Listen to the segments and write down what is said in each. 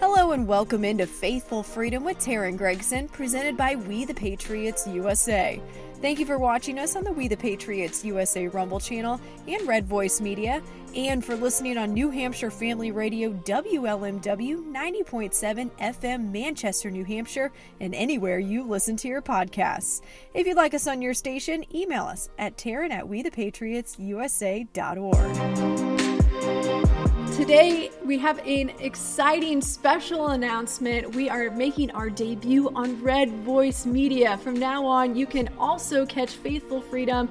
Hello and welcome into Faithful Freedom with Teryn Gregson, presented by We the Patriots USA. Thank you for watching us on the We the Patriots USA Rumble channel and Red Voice Media, and for listening on New Hampshire Family Radio WLMW 90.7 FM Manchester, New Hampshire, and anywhere you listen to your podcasts. If you'd like us on your station, email us at Teryn at WeThePatriotsUSA.org. Today, we have an exciting special announcement. We are making our debut on Red Voice Media. From now on, you can also catch Faithful Freedom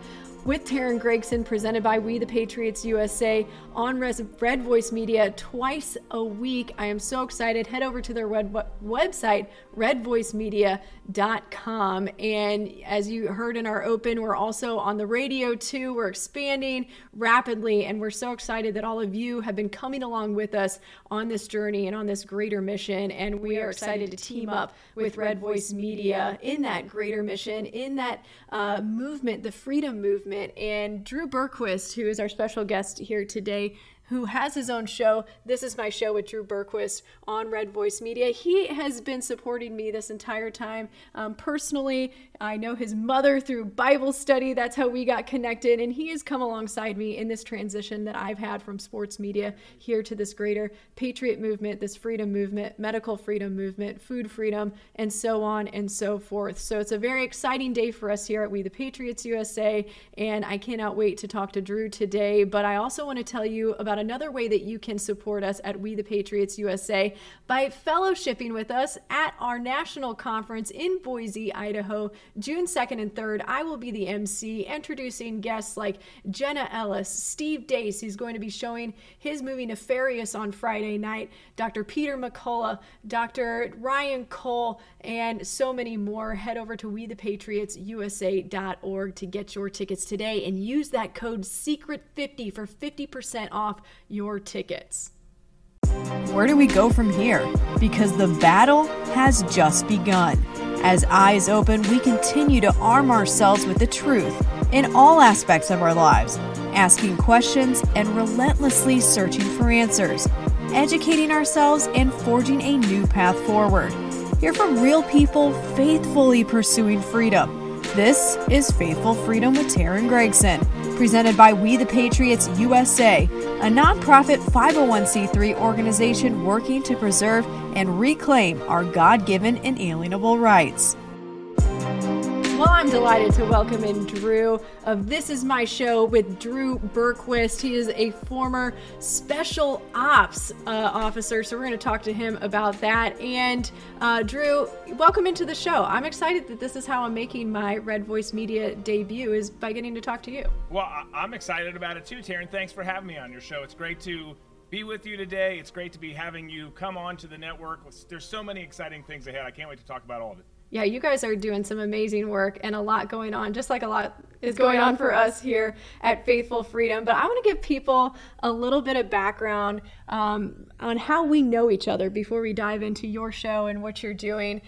with Teryn Gregson, presented by We the Patriots USA on Red Voice Media twice a week. I am so excited. Head over to their web- website, redvoicemedia.com. And as you heard in our open, we're also on the radio too. We're expanding rapidly, and we're so excited that all of you have been coming along with us on this journey and on this greater mission. And we are excited to team up with Red Voice Media in that greater mission, in that uh, movement, the freedom movement and Drew Berquist, who is our special guest here today, who has his own show. This is my show with Drew Berquist on Red Voice Media. He has been supporting me this entire time um, personally. I know his mother through Bible study. That's how we got connected. And he has come alongside me in this transition that I've had from sports media here to this greater patriot movement, this freedom movement, medical freedom movement, food freedom, and so on and so forth. So it's a very exciting day for us here at We the Patriots USA. And I cannot wait to talk to Drew today. But I also want to tell you about another way that you can support us at We the Patriots USA by fellowshipping with us at our national conference in Boise, Idaho, June 2nd and 3rd. I will be the MC, introducing guests like Jenna Ellis, Steve Deace, who's going to be showing his movie Nefarious on Friday night, Dr. Peter McCullough, Dr. Ryan Cole, and so many more. Head over to WeThePatriotsUSA.org to get your tickets today and use that code SECRET50 for 50% off your tickets. Where do we go from here? Because the battle has just begun. As eyes open, we continue to arm ourselves with the truth in all aspects of our lives, asking questions and relentlessly searching for answers, educating ourselves and forging a new path forward. Hear from real people faithfully pursuing freedom this is Faithful Freedom with Teryn Gregson, presented by We the Patriots USA, a nonprofit 501c3 organization working to preserve and reclaim our God given inalienable rights. Well, I'm delighted to welcome in Drew of This Is My Show with Drew Berquist. He is a former special ops uh, officer, so we're going to talk to him about that. And uh, Drew, welcome into the show. I'm excited that this is how I'm making my Red Voice Media debut is by getting to talk to you. Well, I'm excited about it too, Teryn. Thanks for having me on your show. It's great to be with you today. It's great to be having you come on to the network. There's so many exciting things ahead. I can't wait to talk about all of it yeah, you guys are doing some amazing work and a lot going on, just like a lot is going on for us here at Faithful Freedom. But I want to give people a little bit of background um, on how we know each other before we dive into your show and what you're doing.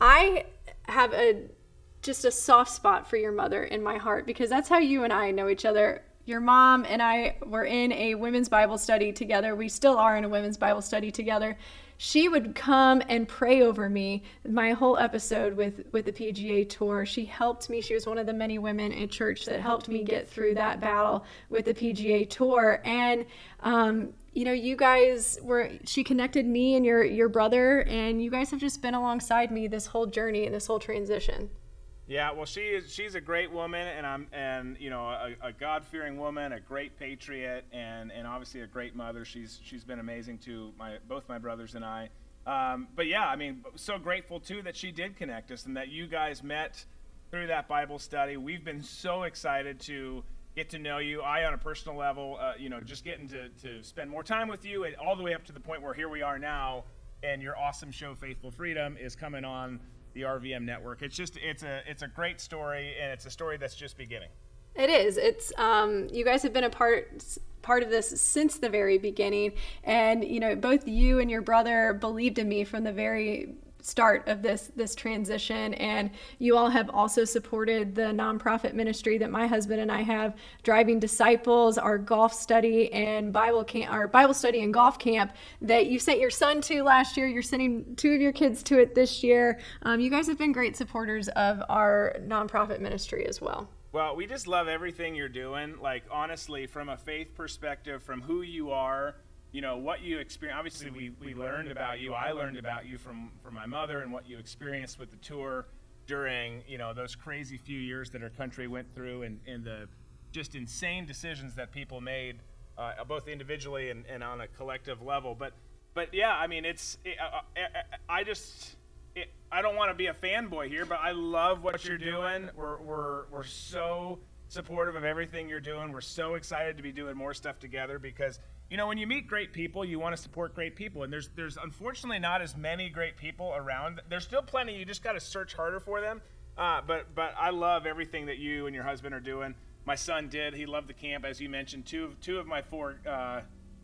I have a just a soft spot for your mother in my heart because that's how you and I know each other. Your mom and I were in a women's Bible study together. We still are in a women's Bible study together. She would come and pray over me my whole episode with with the PGA tour. She helped me. She was one of the many women in church that helped me get through that battle with the PGA tour. And um, you know you guys were she connected me and your your brother and you guys have just been alongside me this whole journey and this whole transition yeah, well, she is. She's a great woman, and I'm, and you know, a, a God-fearing woman, a great patriot, and and obviously a great mother. She's she's been amazing to my both my brothers and I. Um, but yeah, I mean, so grateful too that she did connect us and that you guys met through that Bible study. We've been so excited to get to know you. I, on a personal level, uh, you know, just getting to, to spend more time with you, and all the way up to the point where here we are now, and your awesome show, Faithful Freedom, is coming on the RVM network. It's just it's a it's a great story, and it's a story that's just beginning. It is. It's um, you guys have been a part part of this since the very beginning, and you know both you and your brother believed in me from the very start of this this transition. And you all have also supported the nonprofit ministry that my husband and I have driving disciples our golf study and bible camp our bible study and golf camp that you sent your son to last year. You're sending two of your kids to it this year. Um, you guys have been great supporters of our nonprofit ministry as well. Well we just love everything you're doing. Like honestly from a faith perspective from who you are you know what you experience obviously we, we learned about you. I learned about you from from my mother and what you experienced with the tour during you know those crazy few years that our country went through and, and the just insane decisions that people made uh, both individually and, and on a collective level. But but yeah i mean it's it, uh, uh i just it, i don't want to be a fanboy here but i love what you're doing. We're, we're, we're so supportive of everything you're doing. We're so excited to be doing more stuff together because you know, when you meet great people, you want to support great people, and there's there's unfortunately not as many great people around. There's still plenty. You just got to search harder for them. Uh, but but I love everything that you and your husband are doing. My son did. He loved the camp, as you mentioned. Two two of my four uh,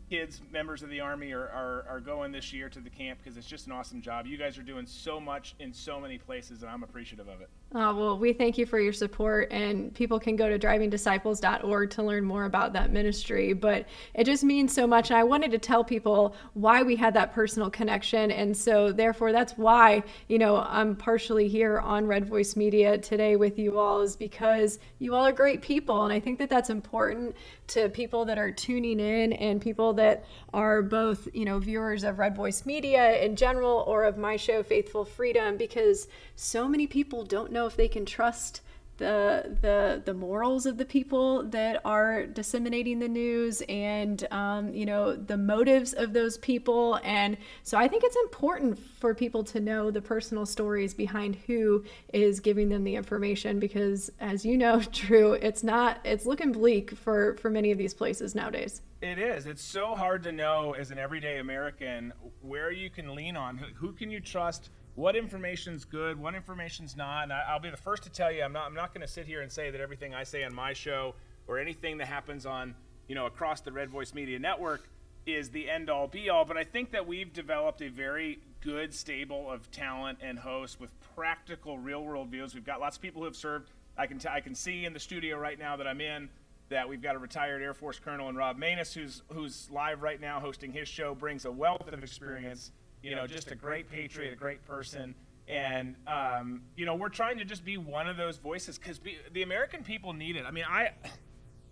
kids, members of the Army, are, are, are going this year to the camp because it's just an awesome job. You guys are doing so much in so many places, and I'm appreciative of it. Oh, well, we thank you for your support, and people can go to drivingdisciples.org to learn more about that ministry. But it just means so much. And I wanted to tell people why we had that personal connection. And so, therefore, that's why, you know, I'm partially here on Red Voice Media today with you all, is because you all are great people. And I think that that's important to people that are tuning in and people that are both, you know, viewers of Red Voice Media in general or of my show, Faithful Freedom, because so many people don't know if they can trust the the the morals of the people that are disseminating the news and um, you know the motives of those people. And so i think it's important for people to know the personal stories behind who is giving them the information because as you know drew it's not it's looking bleak for for many of these places nowadays it is it's so hard to know as an everyday american where you can lean on who, can you trust what information's good, what information's not. And I, will be the first to tell you, I'm not, I'm not going to sit here and say that everything I say on my show or anything that happens on, you know, across the Red Voice Media Network is the end all be all. But I think that we've developed a very good stable of talent and hosts with practical, real world views. We've got lots of people who have served. I can, t- I can see in the studio right now that I'm in that we've got a retired Air Force colonel and Rob Maness who's, who's live right now hosting his show, brings a wealth of experience you know, just a great patriot, a great person. And, um, you know, we're trying to just be one of those voices because the American people need it. I mean, I,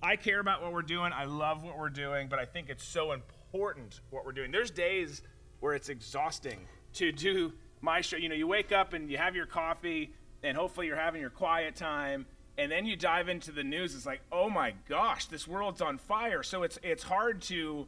I care about what we're doing. I love what we're doing, but I think it's so important what we're doing. There's days where it's exhausting to do my show. You know, you wake up and you have your coffee, and hopefully you're having your quiet time, and then you dive into the news. It's like, oh my gosh, this world's on fire. So it's it's hard to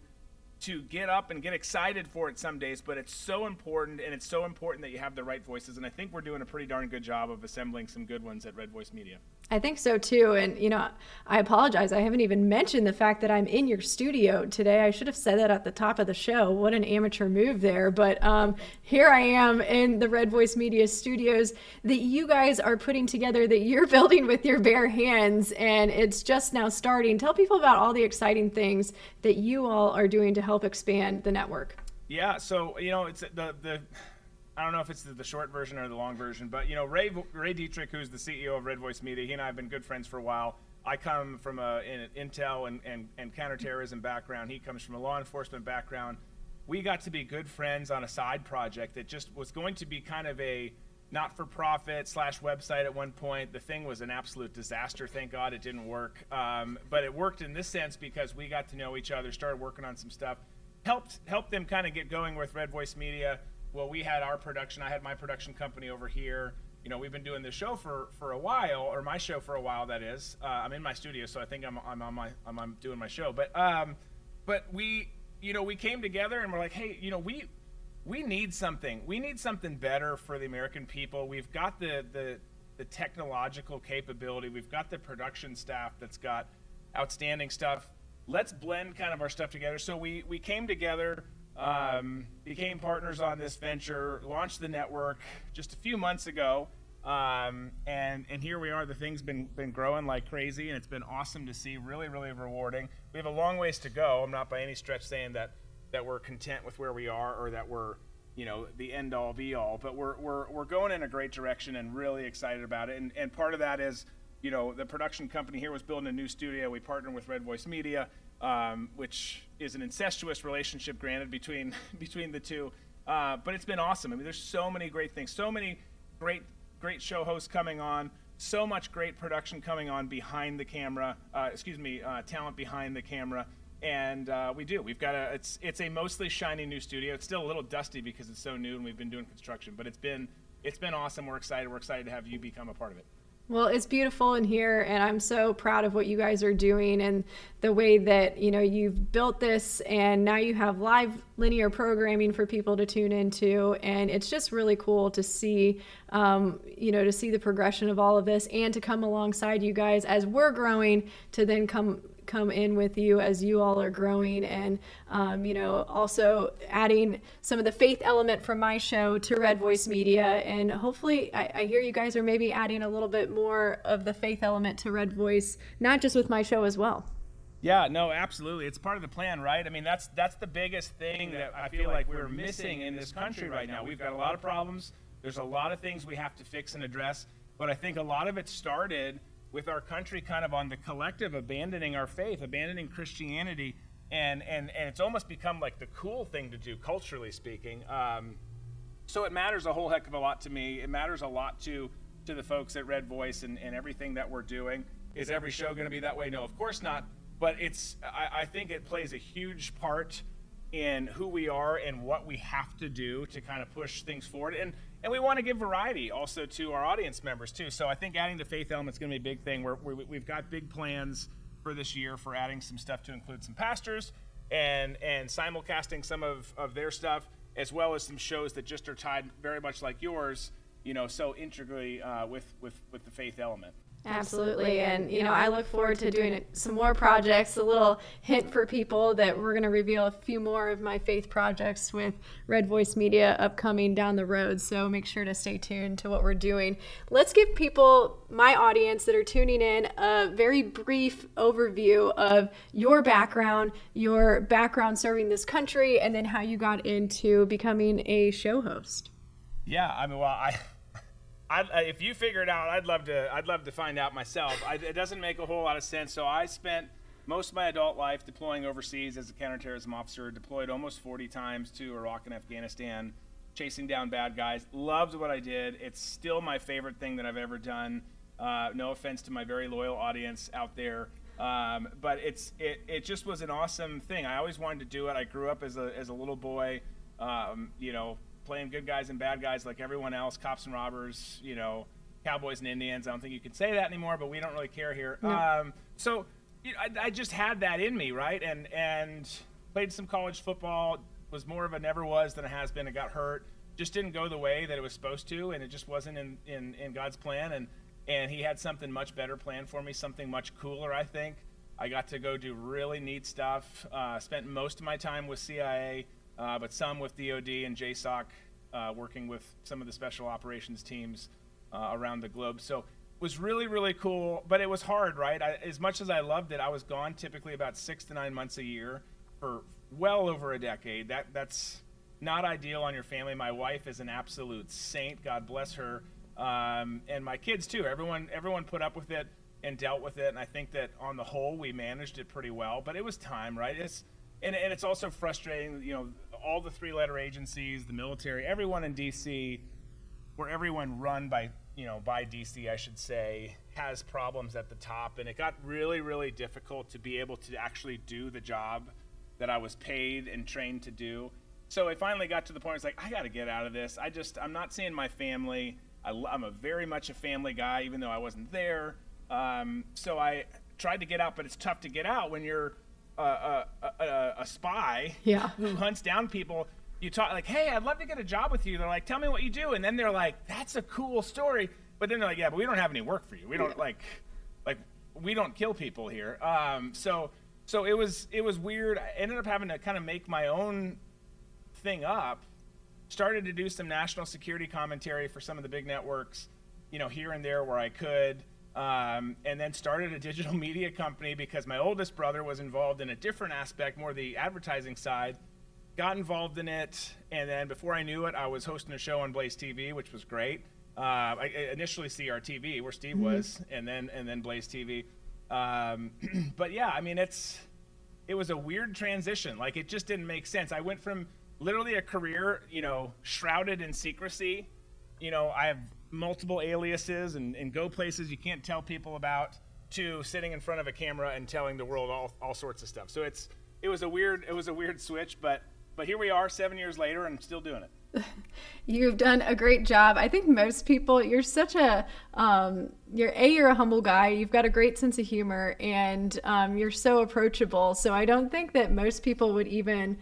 to get up and get excited for it some days, but it's so important, and it's so important that you have the right voices. And I think we're doing a pretty darn good job of assembling some good ones at Red Voice Media. I think so too. And, you know, I apologize. I haven't even mentioned the fact that I'm in your studio today. I should have said that at the top of the show. What an amateur move there. But um, here I am in the Red Voice Media studios that you guys are putting together, that you're building with your bare hands. And it's just now starting. Tell people about all the exciting things that you all are doing to help expand the network. Yeah. So, you know, it's the, the, I don't know if it's the, the, short version or the long version, but you know Ray Ray Dietrich, who's the CEO of Red Voice Media, he and I have been good friends for a while. I come from a, an intel and, and, and counterterrorism background. He comes from a law enforcement background. We got to be good friends on a side project that just was going to be kind of a not-for-profit slash website at one point. The thing was an absolute disaster. Thank God it didn't work. Um, but it worked in this sense because we got to know each other, started working on some stuff, helped helped them kind of get going with Red Voice Media well, we had our production. I had my production company over here. You know, we've been doing this show for for a while, or my show for a while. That is, uh, I'm in my studio, so I think I'm I'm on my I'm, I'm doing my show. But um, but we you know we came together and we're like, hey, you know we we need something. We need something better for the American people. We've got the the the technological capability. We've got the production staff that's got outstanding stuff. Let's blend kind of our stuff together. So we we came together um, became partners on this venture, launched the network just a few months ago. Um, and and here we are. The thing's been been growing like crazy, and it's been awesome to see. Really, really rewarding. We have a long ways to go. I'm not by any stretch saying that that we're content with where we are or that we're you know, the end all be all. But we're, we're, we're going in a great direction and really excited about it. And, and part of that is, you know, the production company here was building a new studio. We partnered with Red Voice Media, um, which is an incestuous relationship, granted, between between the two. Uh, but it's been awesome. I mean, there's so many great things, so many great great show hosts coming on, so much great production coming on behind the camera. Uh, excuse me, uh, talent behind the camera. And uh, we do. We've got a. It's it's a mostly shiny new studio. It's still a little dusty because it's so new and we've been doing construction. But it's been it's been awesome. We're excited. We're excited to have you become a part of it. Well, it's beautiful in here, and I'm so proud of what you guys are doing and the way that you know you've built this, and now you have live linear programming for people to tune into, and it's just really cool to see, um, you know, to see the progression of all of this, and to come alongside you guys as we're growing to then come come in with you as you all are growing and um, you know also adding some of the faith element from my show to red voice media and hopefully I, I, hear you guys are maybe adding a little bit more of the faith element to red voice not just with my show as well yeah, no, absolutely. It's part of the plan, right? I mean, that's that's the biggest thing that I feel like we're missing in this country right now. We've got a lot of problems. There's a lot of things we have to fix and address, but I think a lot of it started with our country kind of on the collective abandoning our faith, abandoning Christianity, and and and it's almost become like the cool thing to do culturally speaking. Um, so it matters a whole heck of a lot to me. It matters a lot to to the folks at Red Voice and, and everything that we're doing. Is every show going to be that way? No, of course not. But it's I, I think it plays a huge part in who we are and what we have to do to kind of push things forward. And and we want to give variety also to our audience members too. So I think adding the faith element is going to be a big thing. We're, we have got big plans for this year for adding some stuff to include some pastors and and simulcasting some of, of their stuff as well as some shows that just are tied very much like yours, you know, so integrally uh, with with with the faith element. Absolutely. And, you know, I look forward to doing some more projects. A little hint for people that we're going to reveal a few more of my faith projects with Red Voice Media upcoming down the road. So make sure to stay tuned to what we're doing. Let's give people, my audience that are tuning in, a very brief overview of your background, your background serving this country, and then how you got into becoming a show host. Yeah. I mean, well, I. I, if you figure it out, I'd love to. I'd love to find out myself. I, it doesn't make a whole lot of sense. So I spent most of my adult life deploying overseas as a counterterrorism officer. Deployed almost 40 times to Iraq and Afghanistan, chasing down bad guys. Loved what I did. It's still my favorite thing that I've ever done. Uh, no offense to my very loyal audience out there, um, but it's it, it just was an awesome thing. I always wanted to do it. I grew up as a as a little boy, um, you know, playing good guys and bad guys like everyone else, cops and robbers, you know, cowboys and Indians. I don't think you can say that anymore, but we don't really care here. No. Um, so you know, I, I, just had that in me, right? And and played some college football. Was more of a never was than a has been. It got hurt. Just didn't go the way that it was supposed to, and it just wasn't in, in, in God's plan. And and He had something much better planned for me, something much cooler, I think. I got to go do really neat stuff. Uh, spent most of my time with CIA uh, but some with DoD and JSOC, uh, working with some of the special operations teams uh, around the globe. So it was really, really cool, but it was hard, right? I, as much as I loved it, I was gone typically about six to nine months a year for well over a decade. That that's not ideal on your family. My wife is an absolute saint. God bless her, um, and my kids too. Everyone everyone put up with it and dealt with it, and I think that on the whole we managed it pretty well. But it was time, right? It's and, and it's also frustrating, you know, all the three letter agencies, the military, everyone in DC, where everyone run by, you know, by DC, I should say, has problems at the top. And it got really, really difficult to be able to actually do the job that I was paid and trained to do. So I finally got to the point, it's like, I got to get out of this. I just, I'm not seeing my family. I, am a very much a family guy, even though I wasn't there. Um, so I tried to get out, but it's tough to get out when you're a, a, a, spy yeah. who hunts down people. You talk like, hey, I'd love to get a job with you. They're like, tell me what you do, and then they're like, that's a cool story. But then they're like, yeah, but we don't have any work for you. We don't like, like, we don't kill people here. Um, so, so it was it was weird. I ended up having to kind of make my own thing up. Started to do some national security commentary for some of the big networks, you know, here and there where I could um, and then started a digital media company because my oldest brother was involved in a different aspect, more the advertising side. got involved in it, and then before I knew it, I was hosting a show on Blaze TV, which was great. Uh, I, I initially CRTV, where Steve mm-hmm. was, and then and then Blaze TV. Um, but yeah, I mean, it's it was a weird transition. Like it just didn't make sense. I went from literally a career, you know, shrouded in secrecy. You know, I have multiple aliases and, and go places you can't tell people about to sitting in front of a camera and telling the world all, all sorts of stuff. So it's it was a weird it was a weird switch, but but here we are seven years later and still doing it. You've done a great job. I think most people, you're such a, um, you're a, you're a humble guy. You've got a great sense of humor, and um, you're so approachable. So I don't think that most people would even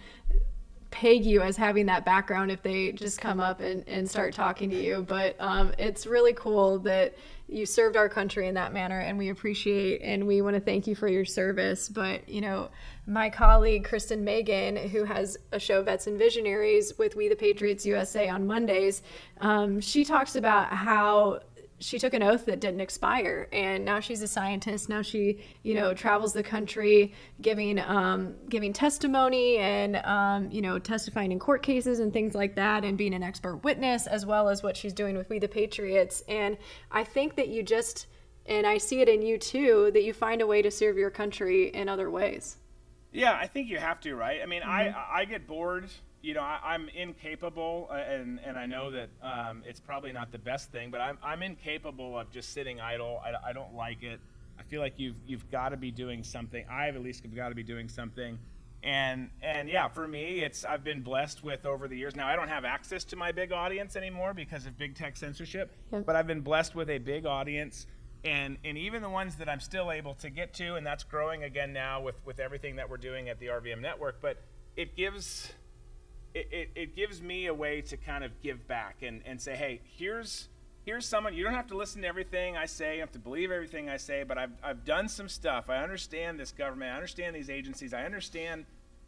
peg you as having that background if they just come up and, and start talking to you. But um, it's really cool that you served our country in that manner, and we appreciate and we want to thank you for your service. But, you know, my colleague, Kristen Meghan, who has a show, Vets and Visionaries, with We the Patriots USA on Mondays, um, she talks about how she took an oath that didn't expire and now she's a scientist. Now she you know travels the country giving um, giving testimony and um, you know testifying in court cases and things like that and being an expert witness as well as what she's doing with we the patriots. And i think that you just and i see it in you too that you find a way to serve your country in other ways. Yeah i think you have to right? I mean mm-hmm. i i get bored you know, I, am incapable, uh, and, and I know that um, it's probably not the best thing, but I'm, I'm incapable of just sitting idle. I, I don't like it. I feel like you've, you've got to be doing something. I've at least got to be doing something. And, and yeah, for me, it's, I've been blessed with over the years. Now, I don't have access to my big audience anymore because of big tech censorship, yep. but I've been blessed with a big audience. And, and even the ones that I'm still able to get to, and that's growing again now with, with everything that we're doing at the RVM network, but it gives it, it, it, gives me a way to kind of give back and, and say, hey, here's here's someone you don't have to listen to everything I say, you have to believe everything I say, but I've I've done some stuff. I understand this government, I understand these agencies, I understand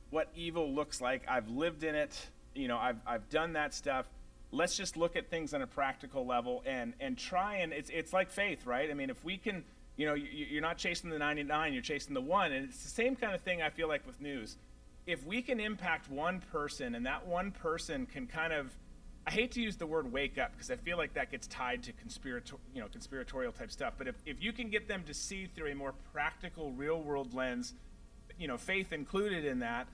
what evil looks like. I've lived in it, you know, I've I've done that stuff. Let's just look at things on a practical level and and try and it's it's like faith, right? I mean, if we can, you know, you're not chasing the 99, you're chasing the one, and it's the same kind of thing I feel like with news if we can impact one person and that one person can kind of I hate to use the word wake up because I feel like that gets tied to conspirator, you know, conspiratorial type stuff. But if, if you can get them to see through a more practical, real world lens, you know, faith included in that,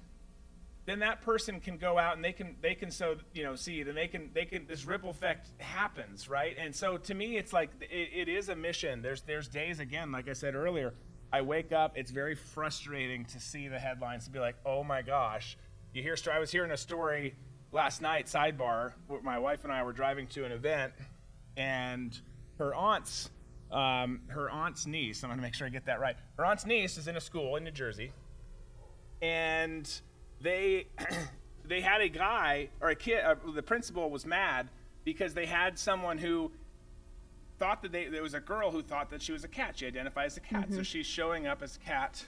then that person can go out and they can they can sow you know seed and they can they can this ripple effect happens right and so to me it's like it, it is a mission there's there's days again like i said earlier I wake up, it's very frustrating to see the headlines to be like, oh my gosh. You hear, I was hearing a story last night, sidebar, where my wife and I were driving to an event, and her aunt's, um, her aunt's niece, I'm to make sure I get that right. Her aunt's niece is in a school in New Jersey, and they, they had a guy, or a kid, uh, the principal was mad because they had someone who thought that they, there was a girl who thought that she was a cat. She identified as a cat. Mm-hmm. So she's showing up as a cat,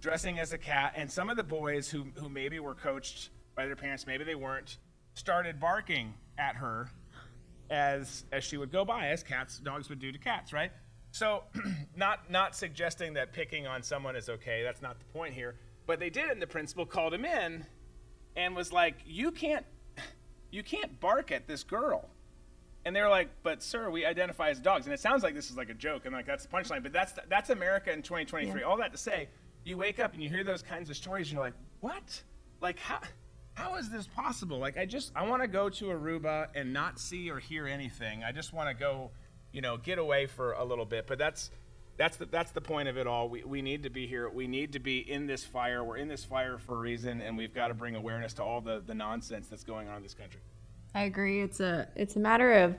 dressing as a cat. And some of the boys who, who maybe were coached by their parents, maybe they weren't, started barking at her as as she would go by, as cats, dogs would do to cats, right? So, not not suggesting that picking on someone is okay. That's not the point here. But they did, and the principal called him in, and was like, "You can't, you can't bark at this girl." And they're like, "But sir, we identify as dogs." And it sounds like this is like a joke, and like that's the punchline. But that's that's America in 2023. Yeah. All that to say, you wake up and you hear those kinds of stories, and you're like, "What? Like how?" How is this possible? Like, I just, I want to go to Aruba and not see or hear anything. I just want to go, you know, get away for a little bit. But that's, that's the, that's the point of it all. We, we need to be here. We need to be in this fire. We're in this fire for a reason, and we've got to bring awareness to all the, the nonsense that's going on in this country. I agree. It's a it's a matter of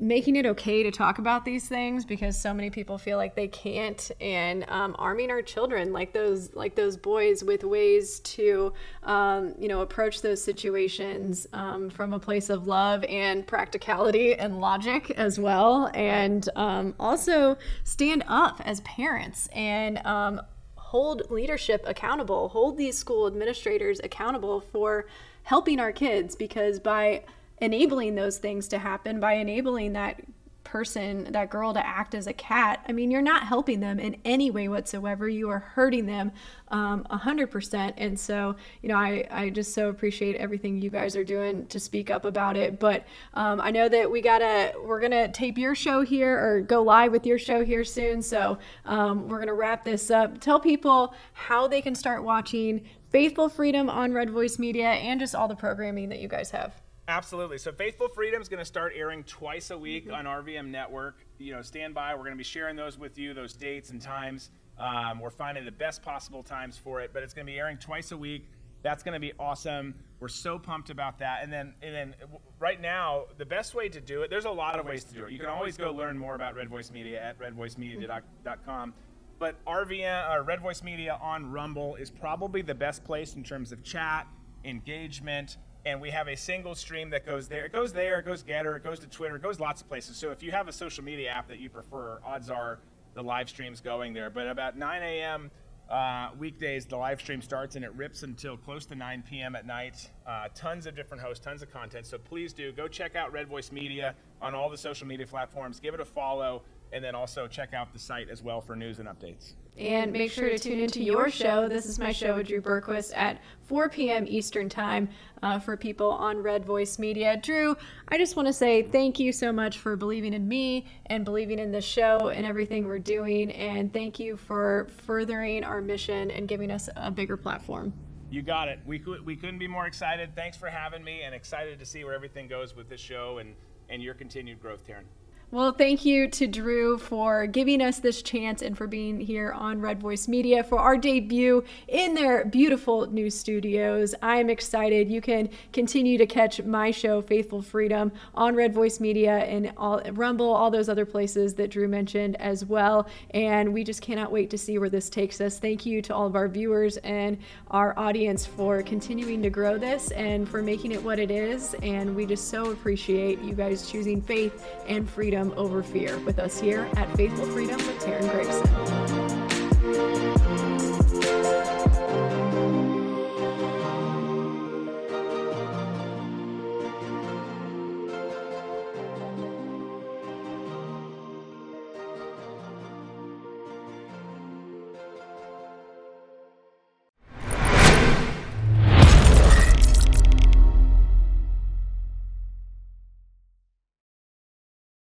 making it okay to talk about these things because so many people feel like they can't and um, arming our children like those like those boys with ways to um, you know approach those situations um, from a place of love and practicality and logic as well and um, also stand up as parents and um, hold leadership accountable hold these school administrators accountable for helping our kids because by enabling those things to happen, by enabling that person, that girl to act as a cat, I mean, you're not helping them in any way whatsoever. You are hurting them um, 100%. And so, you know, I, I just so appreciate everything you guys are doing to speak up about it. But um, I know that we gotta, we're gonna tape your show here or go live with your show here soon. So um, we're gonna wrap this up. Tell people how they can start watching Faithful Freedom on Red Voice Media and just all the programming that you guys have. Absolutely. So Faithful Freedom is going to start airing twice a week on RVM Network. You know, stand by. We're going to be sharing those with you, those dates and times. Um, we're finding the best possible times for it, but it's going to be airing twice a week. That's going to be awesome. We're so pumped about that. And then, and then, right now, the best way to do it. There's a lot of ways to do it. You can always go learn more about Red Voice Media at redvoicemedia.com. But RVM, or Red Voice Media on Rumble is probably the best place in terms of chat, engagement, and we have a single stream that goes there. It goes there, it goes Gettr, it goes to Twitter, it goes lots of places. So if you have a social media app that you prefer, odds are the live stream's going there. But about 9 a.m. Uh, weekdays, the live stream starts and it rips until close to 9 p.m. at night. Uh, tons of different hosts, tons of content. So please do go check out Red Voice Media on all the social media platforms. Give it a follow and then also check out the site as well for news and updates. And make sure to tune into your show. This is my show with Drew Berquist at 4 p.m. Eastern Time uh, for people on Red Voice Media. Drew, I just want to say thank you so much for believing in me and believing in the show and everything we're doing. And thank you for furthering our mission and giving us a bigger platform. You got it. We, could, we couldn't be more excited. Thanks for having me and excited to see where everything goes with this show and, and your continued growth, Teryn. Well, thank you to Drew for giving us this chance and for being here on Red Voice Media for our debut in their beautiful new studios. I'm excited. You can continue to catch my show, Faithful Freedom, on Red Voice Media and all, Rumble, all those other places that Drew mentioned as well. And we just cannot wait to see where this takes us. Thank you to all of our viewers and our audience for continuing to grow this and for making it what it is. And we just so appreciate you guys choosing faith and freedom freedom over fear with us here at Faithful Freedom with Teryn Gregson.